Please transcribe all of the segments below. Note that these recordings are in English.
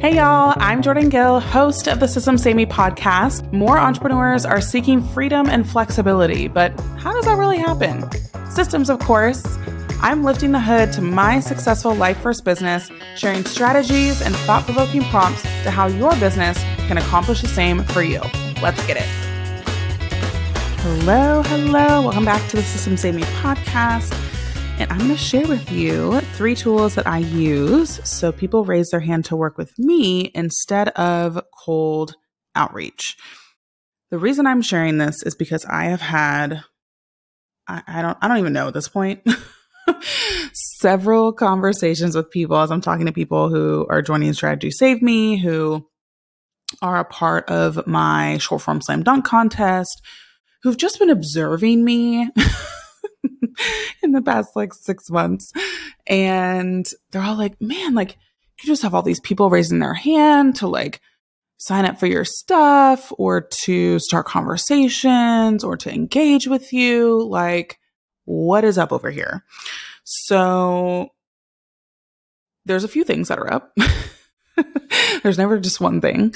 Hey y'all, I'm Jordan Gill, host of the Systems Saved Me podcast. More entrepreneurs are seeking freedom and flexibility, but how does that really happen? Systems, of course. I'm lifting the hood to my successful life first business, sharing strategies and thought provoking prompts to how your business can accomplish the same for you. Let's get it. Hello, hello. Welcome back to the Systems Saved Me podcast. And I'm going to share with you three tools that I use so people raise their hand to work with me instead of cold outreach. The reason I'm sharing this is because I have had I, I don't I don't even know at this point several conversations with people as I'm talking to people who are joining Strategy Saved Me, who are a part of my short form slam dunk contest, who've just been observing me in the past like six months. And they're all like, man, like you just have all these people raising their hand to like sign up for your stuff or to start conversations or to engage with you. Like, what is up over here? So there's a few things that are up. There's never just one thing.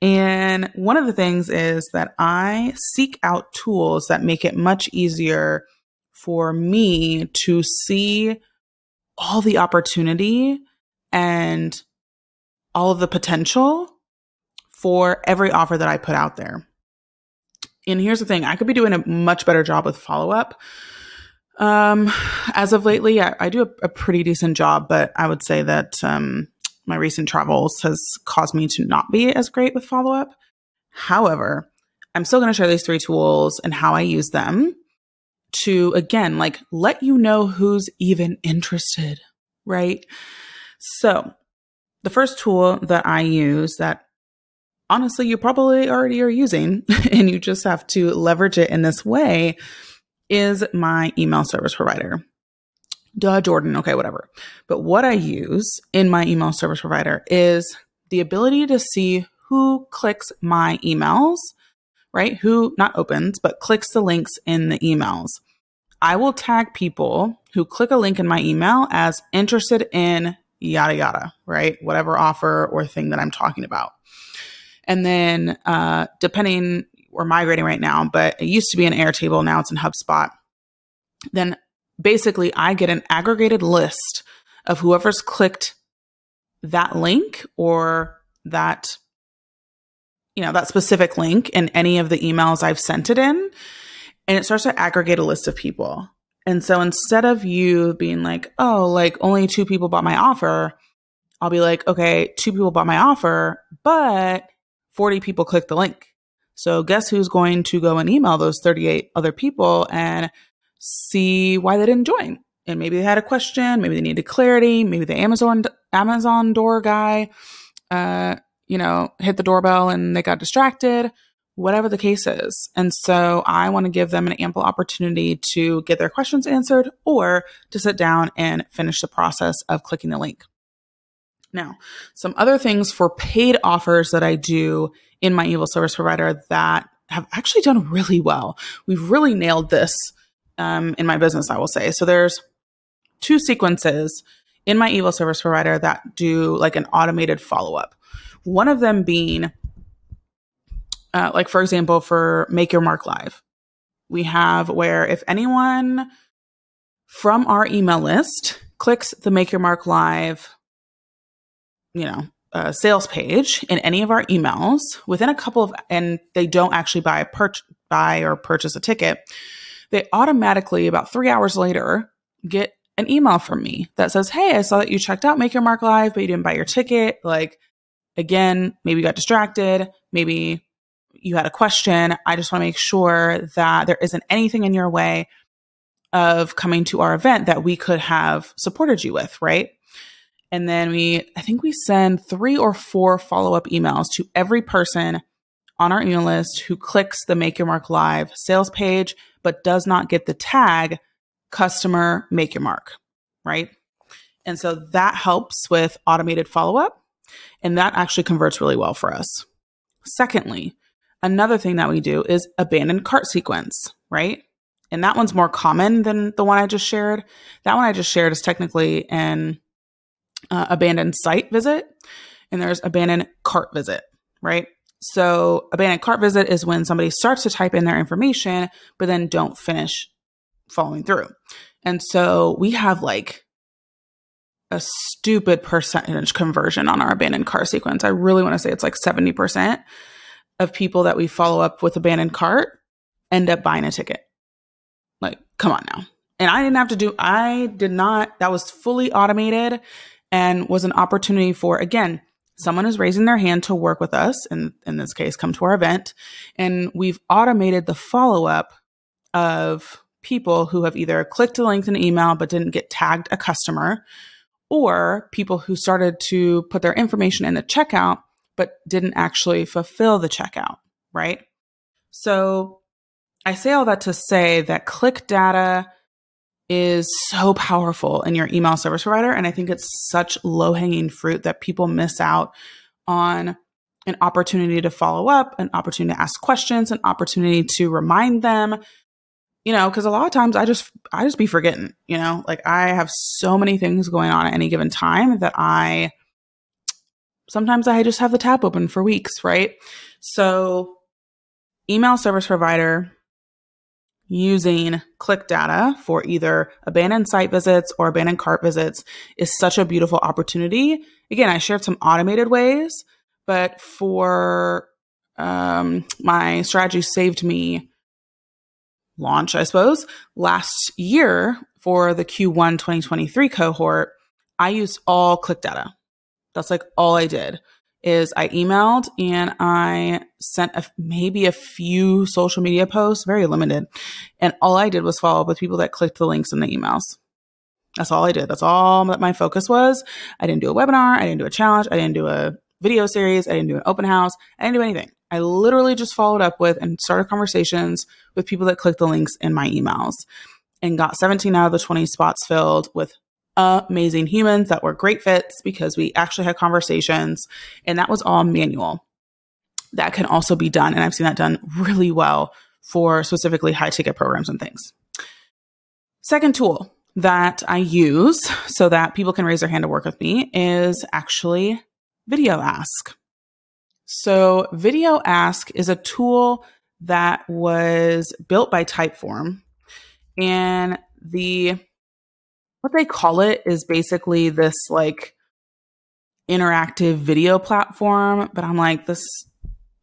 And one of the things is that I seek out tools that make it much easier for me to see all the opportunity and all of the potential for every offer that I put out there. And here's the thing I could be doing a much better job with follow up. Um, as of lately, I, I do a, a, pretty decent job, but I would say that um, my recent travels has caused me to not be as great with follow up. However, I'm still going to share these three tools and how I use them to again like let you know who's even interested, right? So, the first tool that I use that honestly you probably already are using and you just have to leverage it in this way is my email service provider. Duh, Jordan. Okay, whatever. But what I use in my email service provider is the ability to see who clicks my emails right? Who not opens, but clicks the links in the emails. I will tag people who click a link in my email as interested in yada yada, right? Whatever offer or thing that I'm talking about. And then, uh, depending, we're migrating right now, but it used to be in Airtable. Now it's in HubSpot. Then basically, I get an aggregated list of whoever's clicked that link or that you know, that specific link in any of the emails I've sent it in. And it starts to aggregate a list of people. And so instead of you being like, oh, like only two people bought my offer, I'll be like, okay, two people bought my offer, but 40 people clicked the link. So guess who's going to go and email those 38 other people and see why they didn't join? And maybe they had a question, maybe they needed clarity, maybe the Amazon Amazon door guy uh, you know, hit the doorbell and they got distracted, whatever the case is. And so I want to give them an ample opportunity to get their questions answered or to sit down and finish the process of clicking the link. Now, some other things for paid offers that I do in my email service provider that have actually done really well. We've really nailed this um, in my business, I will say. So there's two sequences in my email service provider that do like an automated follow up. One of them being, uh, like, for example, for Make Your Mark Live, we have where if anyone from our email list clicks the Make Your Mark Live, you know, uh, sales page in any of our emails within a couple of, and they don't actually buy a per- buy or purchase a ticket, they automatically about three hours later get an email from me that says, "Hey, I saw that you checked out Make Your Mark Live, but you didn't buy your ticket. Like, Again, maybe you got distracted, maybe you had a question. I just want to make sure that there isn't anything in your way of coming to our event that we could have supported you with, right? And then we, I think we send three or four follow up emails to every person on our email list who clicks the Make Your Mark Live sales page, but does not get the tag customer Make Your Mark, right? And so that helps with automated follow up. And that actually converts really well for us. Secondly, another thing that we do is abandoned cart sequence, right? And that one's more common than the one I just shared. That one I just shared is technically an uh, abandoned site visit. and there's abandoned cart visit, right? So, abandoned cart visit is when somebody starts to type in their information, but then don't finish following through. And so we have like a stupid percentage conversion on our abandoned cart sequence. I really want to say it's like 70% of people that we follow up with abandoned cart end up buying a ticket. Like, come on now. And I didn't have to do, I did not, that was fully automated and was an opportunity for, again, someone is raising their hand to work with us, and in this case, come to our event. And we've automated the follow up of people who have either clicked a link in an email but didn't get tagged a customer, or people who started to put their information in the checkout but didn't actually fulfill the checkout, right? So I say all that to say that click data is so powerful in your email service provider. And I think it's such low hanging fruit that people miss out on an opportunity to follow up, an opportunity to ask questions, an opportunity to remind them. You know, because a lot of times I just I just be forgetting, you know, like I have so many things going on at any given time that I sometimes I just have the tab open for weeks, right? So email service provider using click data for either abandoned site visits or abandoned cart visits is such a beautiful opportunity. Again, I shared some automated ways, but for um, my strategy saved me launch, I suppose, last year for the Q1 2023 cohort, I used all click data. That's like all I did is I emailed and I sent a, maybe a few social media posts, very limited. And all I did was follow up with people that clicked the links in the emails. That's all I did. That's all that my focus was. I didn't do a webinar. I didn't do a challenge. I didn't do a video series. I didn't do an open house. I didn't do anything. I literally just followed up with and started conversations with people that clicked the links in my emails and got 17 out of the 20 spots filled with amazing humans that were great fits because we actually had conversations and that was all manual. That can also be done. And I've seen that done really well for specifically high ticket programs and things. Second tool that I use so that people can raise their hand to work with me is actually Video Ask. So, Video Ask is a tool that was built by Typeform. And the what they call it is basically this like interactive video platform, but I'm like, this,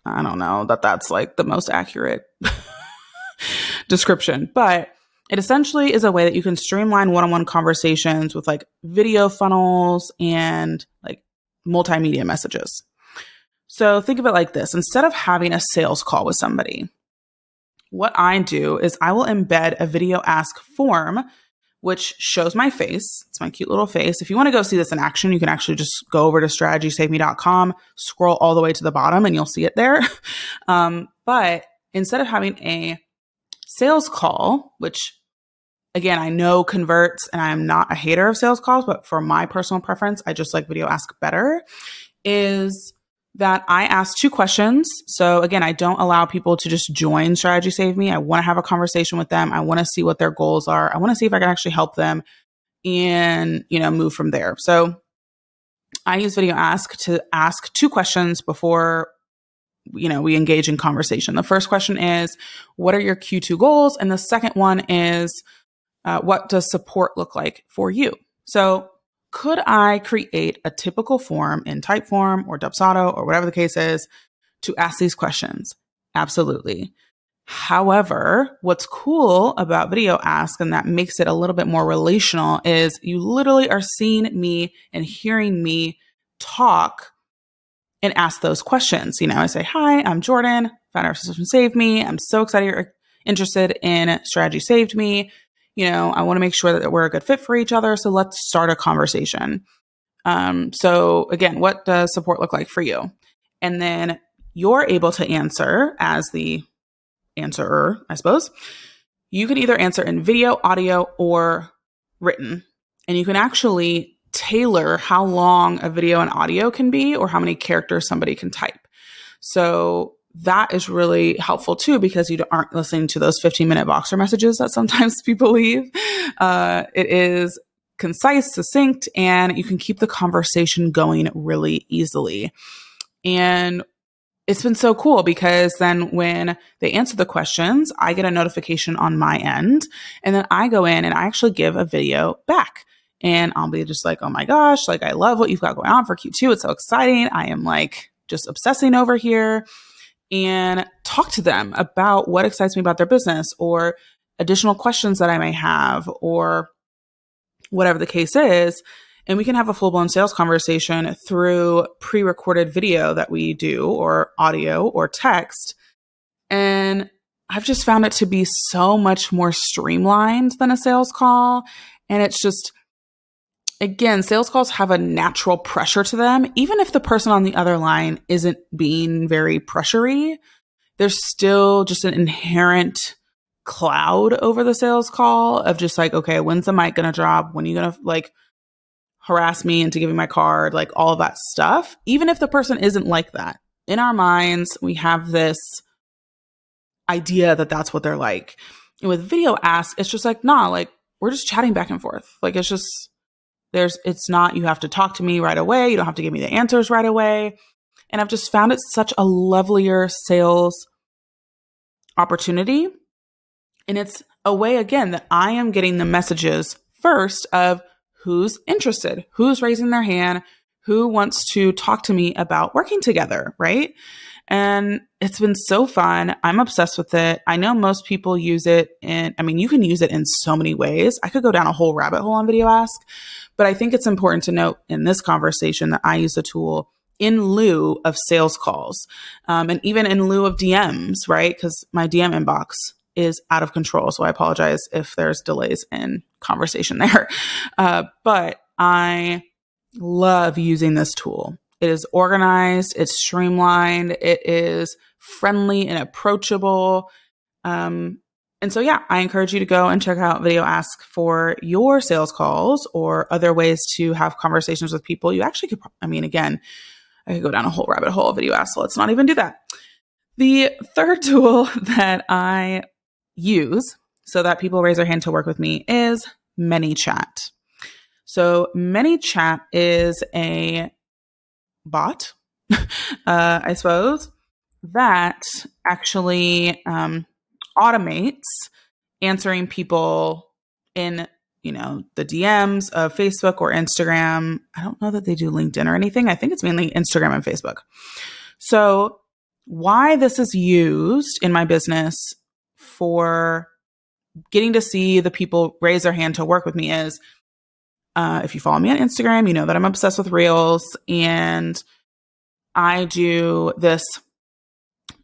I don't know that that's like the most accurate description, but it essentially is a way that you can streamline one on one conversations with like video funnels and like multimedia messages. So think of it like this instead of having a sales call with somebody, what I do is I will embed a video ask form which shows my face. It's my cute little face. If you want to go see this in action, you can actually just go over to strategysaveme.com, scroll all the way to the bottom, and you'll see it there. um, but instead of having a sales call, which again, I know converts and I'm not a hater of sales calls, but for my personal preference, I just like video ask better, is that I ask two questions. So again, I don't allow people to just join Strategy Saved Me. I want to have a conversation with them. I want to see what their goals are. I want to see if I can actually help them and, you know, move from there. So I use Video Ask to ask two questions before you know, we engage in conversation. The first question is, what are your Q2 goals? And the second one is, uh, what does support look like for you? So could I create a typical form in Typeform or Dubsado or whatever the case is to ask these questions? Absolutely. However, what's cool about Video Ask and that makes it a little bit more relational is you literally are seeing me and hearing me talk and ask those questions. You know, I say, Hi, I'm Jordan, founder of System Save Me. I'm so excited you're interested in Strategy Saved Me you know, I want to make sure that we're a good fit for each other. So let's start a conversation. Um, so again, what does support look like for you? And then you're able to answer as the answerer, I suppose. You can either answer in video, audio, or written. And you can actually tailor how long a video and audio can be or how many characters somebody can type. So that is really helpful too because you aren't listening to those 15 minute Voxer messages that sometimes people leave. Uh, it is concise, succinct, and you can keep the conversation going really easily. And it's been so cool because then when they answer the questions, I get a notification on my end. And then I go in and I actually give a video back. And I'll be just like, oh my gosh, like I love what you've got going on for Q2. It's so exciting. I am like just obsessing over here and talk to them about what excites me about their business or additional questions that I may have or whatever the case is. And we can have a full blown sales conversation through pre recorded video that we do, or audio or text. And I've just found it to be so much more streamlined than a sales call. And it's just, again, sales calls have a natural pressure to them. Even if the person on the other line isn't being very pressury, there's still just an inherent cloud over the sales call of just like, okay, when's the mic gonna drop? When are you gonna like harass me into giving my card? Like all that stuff. Even if the person isn't like that, in our minds, we have this idea that that's what they're like. And with video ask, it's just like, nah, like we're just chatting back and forth. Like it's just, there's, it's not, you have to talk to me right away. You don't have to give me the answers right away. And I've just found it such a lovelier sales opportunity and it's a way, again, that I am getting the messages first of who's interested, who's raising their hand, who wants to talk to me about working together, right? And it's been so fun. I'm obsessed with it. I know most people use it and I mean, you can use it in so many ways. I could go down a whole rabbit hole on Video Ask, but I think it's important to note in this conversation that I use the tool in lieu of sales calls um, and even in lieu of DMs, right? Because my DM inbox is out of control. So I apologize if there's delays in conversation there. Uh, but I love using this tool. It is organized, it's streamlined, it is friendly and approachable. Um, and so, yeah, I encourage you to go and check out Video Ask for your sales calls or other ways to have conversations with people. You actually could, I mean, again, I could go down a whole rabbit hole of Video Ask, so let's not even do that. The third tool that I use so that people raise their hand to work with me is ManyChat. So ManyChat is a bot, uh, I suppose, that actually um, automates answering people in you know the DMs of Facebook or Instagram. I don't know that they do LinkedIn or anything. I think it's mainly Instagram and Facebook. So why this is used in my business for getting to see the people raise their hand to work with me is uh, if you follow me on Instagram, you know that I'm obsessed with reels and I do this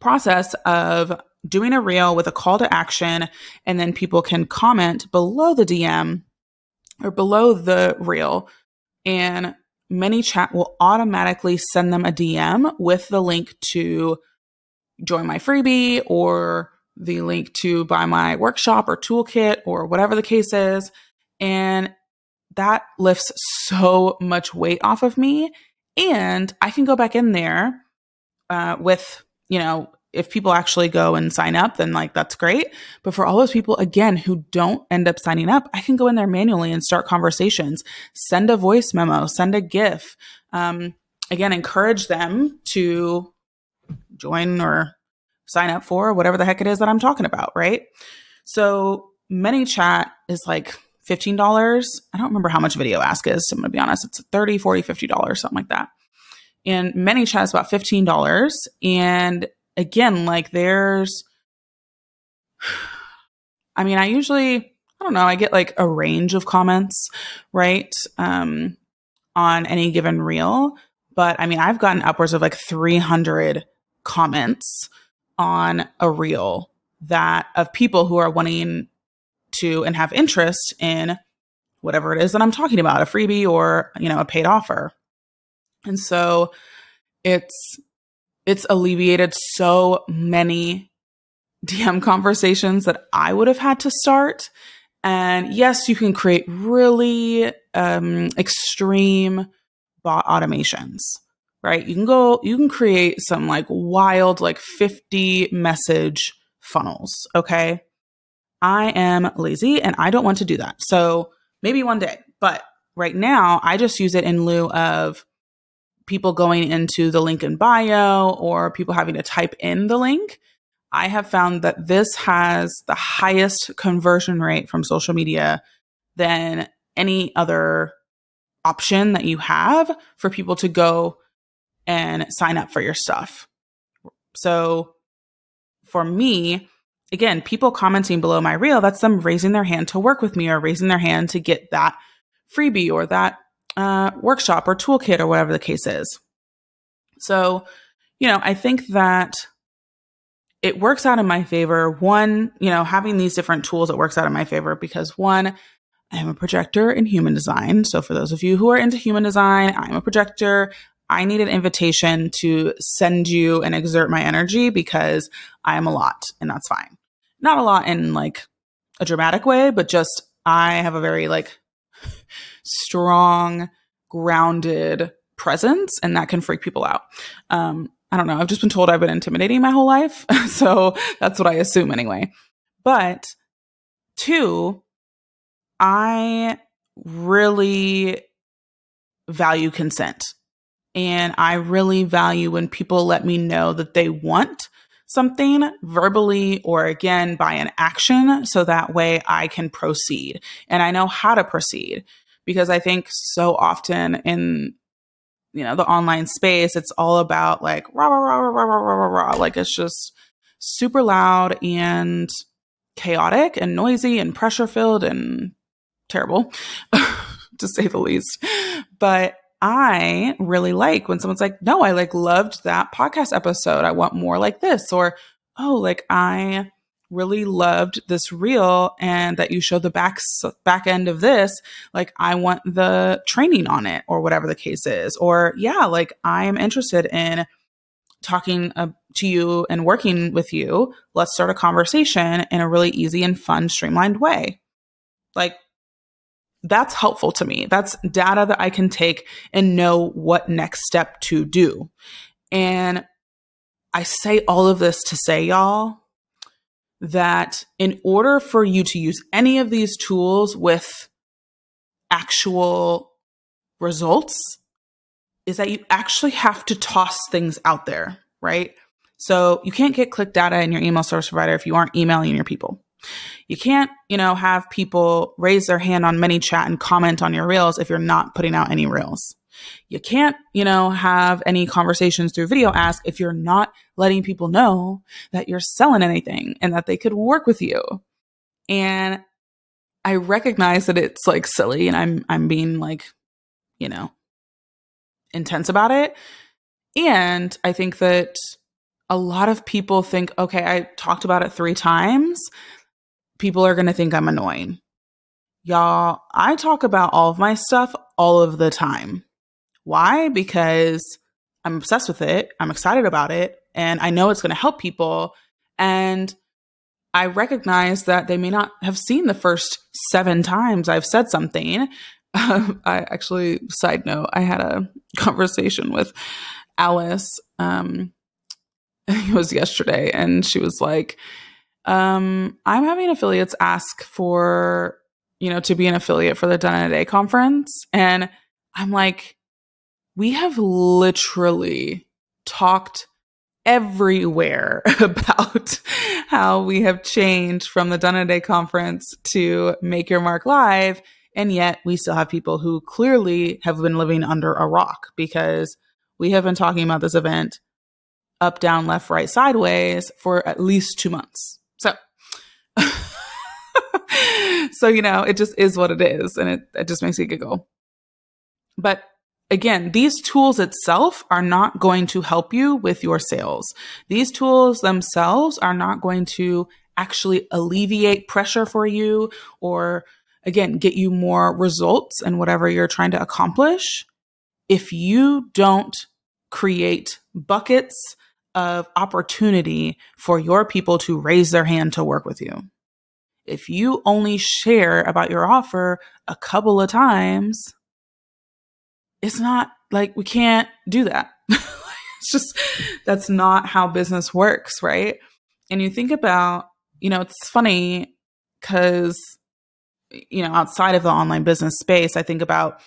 process of doing a reel with a call to action, and then people can comment below the DM or below the reel, and ManyChat will automatically send them a DM with the link to join my freebie or the link to buy my workshop or toolkit or whatever the case is. And that lifts so much weight off of me. And I can go back in there uh, with, you know, if people actually go and sign up, then like that's great. But for all those people, again, who don't end up signing up, I can go in there manually and start conversations, send a voice memo, send a GIF. Um, again, encourage them to join or sign up for, whatever the heck it is that I'm talking about, right? So ManyChat is like $15. I don't remember how much Video Ask is. So I'm going to be honest. It's 30, 40, $50, something like that. And ManyChat is about $15. And again, like there's, I mean, I usually, I don't know, I get like a range of comments, right? Um, on any given reel. But I mean, I've gotten upwards of like 300 comments on a reel that of people who are wanting to and have interest in whatever it is that I'm talking about, a freebie or, you know, a paid offer. And so it's it's alleviated so many DM conversations that I would have had to start. And yes, you can create really um, extreme bot automations right? You can go, you can create some like wild, like 50 message funnels. Okay. I am lazy and I don't want to do that. So maybe one day. But right now, I just use it in lieu of people going into the link in bio or people having to type in the link. I have found that this has the highest conversion rate from social media than any other option that you have for people to go and sign up for your stuff. So for me, again, people commenting below my reel, that's them raising their hand to work with me or raising their hand to get that freebie or that uh, workshop or toolkit or whatever the case is. So, you know, I think that it works out in my favor. One, you know, having these different tools, it works out in my favor because one, I am a projector in human design. So for those of you who are into human design, I'm a projector. I need an invitation to send you and exert my energy because I am a lot and that's fine. Not a lot in like a dramatic way, but just I have a very like strong, grounded presence and that can freak people out. Um, I don't know. I've just been told I've been intimidating my whole life. so that's what I assume anyway. But two, I really value consent. And I really value when people let me know that they want something verbally or again by an action so that way I can proceed and I know how to proceed because I think so often in you know the online space it's all about like rah rah rah rah rah rah rah, rah. like it's just super loud and chaotic and noisy and pressure filled and terrible to say the least but I really like when someone's like, no, I like loved that podcast episode. I want more like this. Or, oh, like I really loved this reel and that you show the back back end of this like i want the training on it or whatever the case is or yeah like i'm interested in talking uh, to you and working with you let's start a conversation in a really easy and fun streamlined way like that's helpful to me. That's data that I can take and know what next step to do. And I say all of this to say, y'all, that in order for you to use any of these tools with actual results, is that you actually have to toss things out there, right? So you can't get click data in your email service provider if you aren't emailing your people. You can't, you know, have people raise their hand on ManyChat and comment on your reels if you're not putting out any reels. You can't, you know, have any conversations through video ask if you're not letting people know that you're selling anything and that they could work with you. And I recognize that it's like silly and I'm I'm being like, you know, intense about it. And I think that a lot of people think, okay, I talked about it three times people are going to think I'm annoying. Y'all, I talk about all of my stuff all of the time. Why? Because I'm obsessed with it. I'm excited about it. And I know it's going to help people. And I recognize that they may not have seen the first seven times I've said something. Um, I actually, side note, I had a conversation with Alice. Um, it was yesterday, and she was like, um, I'm having affiliates ask for, you know, to be an affiliate for the Done in a Day conference. And I'm like, we have literally talked everywhere about how we have changed from the Done a Day conference to Make Your Mark Live. And yet we still have people who clearly have been living under a rock because we have been talking about this event up, down, left, right, sideways for at least two months. So, so you know, it just is what it is, and it, it just makes me giggle. But again, these tools itself are not going to help you with your sales. These tools themselves are not going to actually alleviate pressure for you or again get you more results and whatever you're trying to accomplish if you don't create buckets of opportunity for your people to raise their hand to work with you. If you only share about your offer a couple of times, it's not like we can't do that. it's just that's not how business works, right? And you think about, you know, it's funny because you know, outside of the online business space, I think about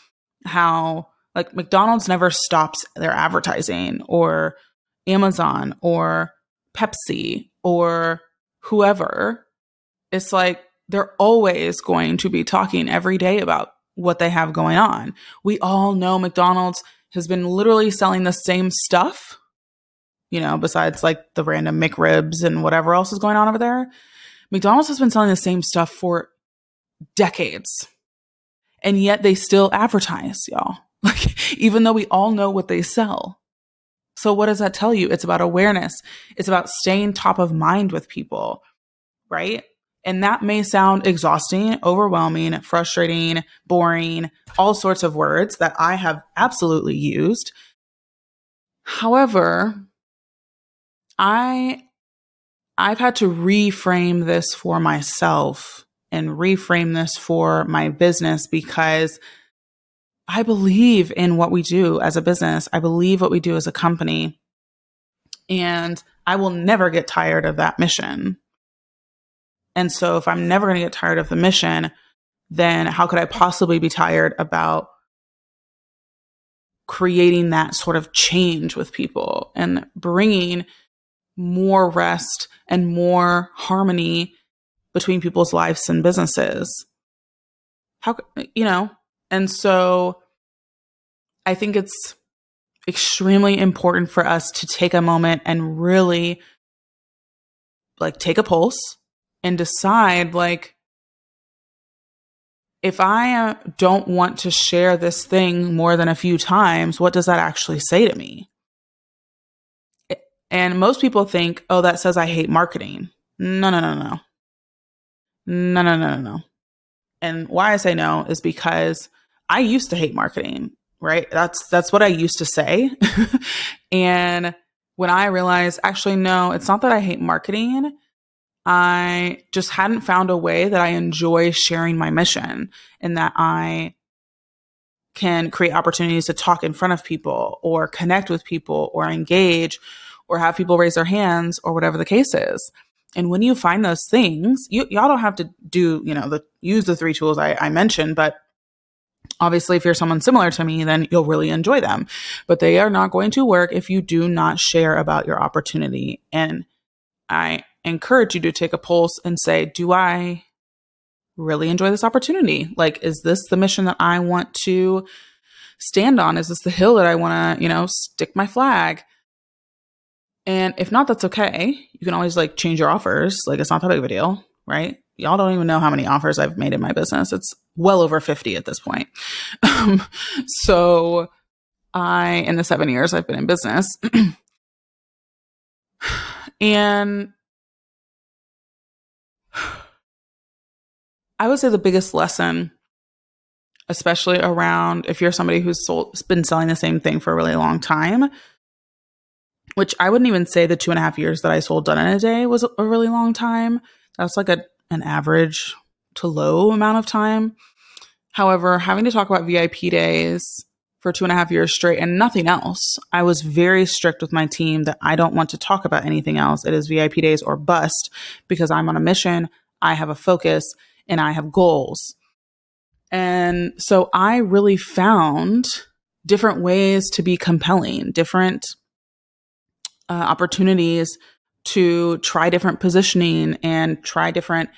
how like McDonald's never stops their advertising or Amazon or Pepsi or whoever. It's like they're always going to be talking every day about what they have going on. We all know McDonald's has been literally selling the same stuff, you know, besides like the random McRibs and whatever else is going on over there. McDonald's has been selling the same stuff for decades. And yet they still advertise, y'all. Like, even though we all know what they sell. So, what does that tell you? It's about awareness, it's about staying top of mind with people, right? And that may sound exhausting, overwhelming, frustrating, boring, all sorts of words that I have absolutely used. However, I I've had to reframe this for myself and reframe this for my business because I believe in what we do as a business. I believe what we do as a company. And I will never get tired of that mission. And so if I'm never going to get tired of the mission, then how could I possibly be tired about creating that sort of change with people and bringing more rest and more harmony between people's lives and businesses? How, you know, and so I think it's extremely important for us to take a moment and really like take a pulse and decide like if I uh, don't want to share this thing more than a few times, what does that actually say to me? And most people think, oh, that says I hate marketing. No, no, no, no. No, no, no, no, no. And why I say no is because I used to hate marketing, right? That's that's what I used to say. and when I realized actually no, it's not that I hate marketing. I just hadn't found a way that I enjoy sharing my mission and that I can create opportunities to talk in front of people or connect with people or engage or have people raise their hands or whatever the case is. And when you find those things, you y'all don't have to do, you know, the use the three tools I, I mentioned, but Obviously, if you're someone similar to me, then you'll really enjoy them. But they are not going to work if you do not share about your opportunity. And I encourage you to take a pulse and say, do I really enjoy this opportunity? Like, is this the mission that I want to stand on? Is this the hill that I want to, you know, stick my flag? And if not, that's okay. You can always like change your offers. Like, it's not that big of a deal, right? Y'all don't even know how many offers I've made in my business. It's well over 50 at this point. Um, so I, in the seven years I've been in business, and I would say the biggest lesson, especially around if you're somebody who's sold, been selling the same thing for a really long time, which I wouldn't even say the two and a half years that I sold done in a day was a really long time. That's like a an average to low amount of time. However, having to talk about VIP days for two and a half years straight and nothing else, I was very strict with my team that I don't want to talk about anything else. It is VIP days or bust because I'm on a mission, I have a focus, and I have goals. And so I really found different ways to be compelling, different uh, opportunities to try different positioning and try different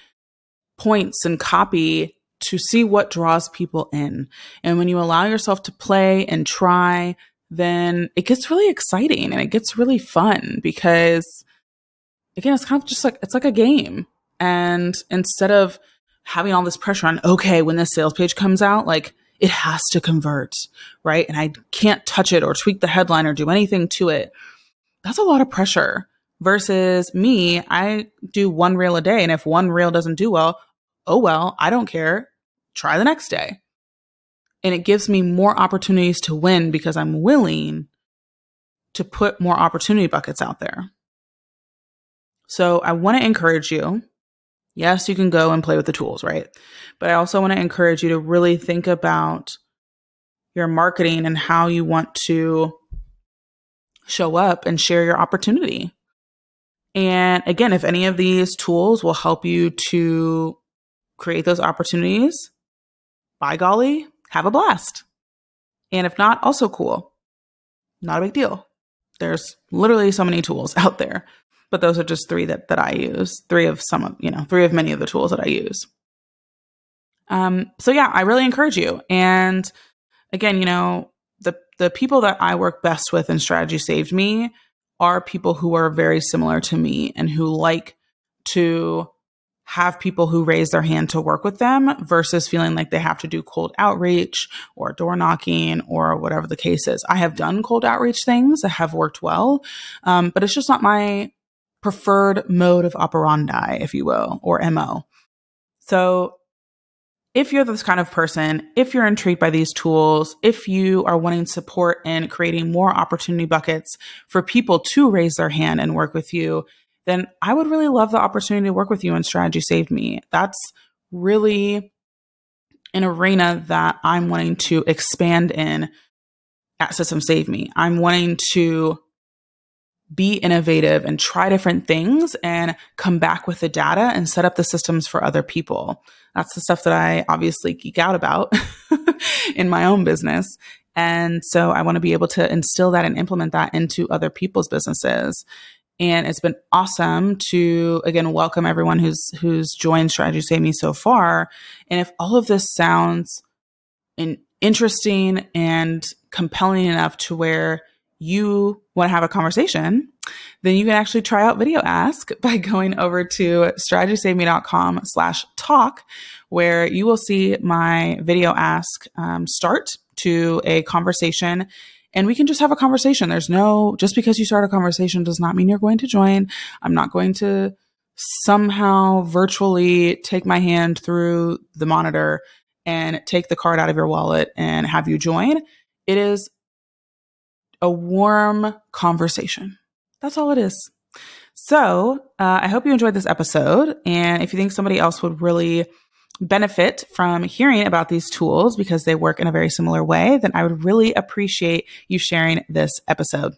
points and copy to see what draws people in. And when you allow yourself to play and try, then it gets really exciting and it gets really fun because again, it's kind of just like it's like a game. And instead of having all this pressure on, okay, when this sales page comes out, like it has to convert, right? And I can't touch it or tweak the headline or do anything to it. That's a lot of pressure versus me. I do one reel a day. And if one reel doesn't do well, oh well, I don't care. Try the next day. And it gives me more opportunities to win because I'm willing to put more opportunity buckets out there. So I want to encourage you. Yes, you can go and play with the tools, right? But I also want to encourage you to really think about your marketing and how you want to show up and share your opportunity. And again, if any of these tools will help you to create those opportunities, by golly, have a blast. And if not, also cool. Not a big deal. There's literally so many tools out there, but those are just three that, that I use. Three of some of, you know, three of many of the tools that I use. Um, so yeah, I really encourage you. And again, you know, the the people that I work best with in Strategy Saved Me are people who are very similar to me and who like to have people who raise their hand to work with them versus feeling like they have to do cold outreach or door knocking or whatever the case is. I have done cold outreach things that have worked well, um, but it's just not my preferred mode of operandi, if you will, or MO. So if you're this kind of person, if you're intrigued by these tools, if you are wanting support in creating more opportunity buckets for people to raise their hand and work with you, then I would really love the opportunity to work with you on Strategy Saved Me. That's really an arena that I'm wanting to expand in at System Save Me. I'm wanting to be innovative and try different things and come back with the data and set up the systems for other people. That's the stuff that I obviously geek out about in my own business. And so I want to be able to instill that and implement that into other people's businesses. And it's been awesome to again welcome everyone who's who's joined Strategy Saved Me so far. And if all of this sounds in, interesting and compelling enough to where you want to have a conversation, then you can actually try out Video Ask by going over to strategysaveme.com slash talk, where you will see my Video Ask um, start to a conversation and we can just have a conversation. There's no, just because you start a conversation does not mean you're going to join. I'm not going to somehow virtually take my hand through the monitor and take the card out of your wallet and have you join. It is a warm conversation. That's all it is. So uh, I hope you enjoyed this episode. And if you think somebody else would really benefit from hearing about these tools because they work in a very similar way, then I would really appreciate you sharing this episode.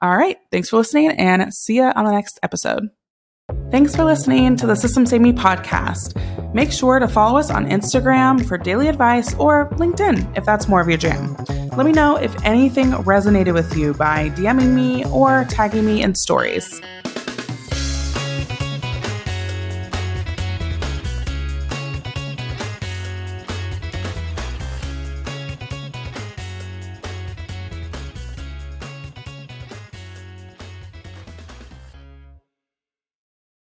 All right. Thanks for listening and see you on the next episode. Thanks for listening to the System Save Me podcast. Make sure to follow us on Instagram for daily advice or LinkedIn if that's more of your jam. Let me know if anything resonated with you by DMing me or tagging me in stories.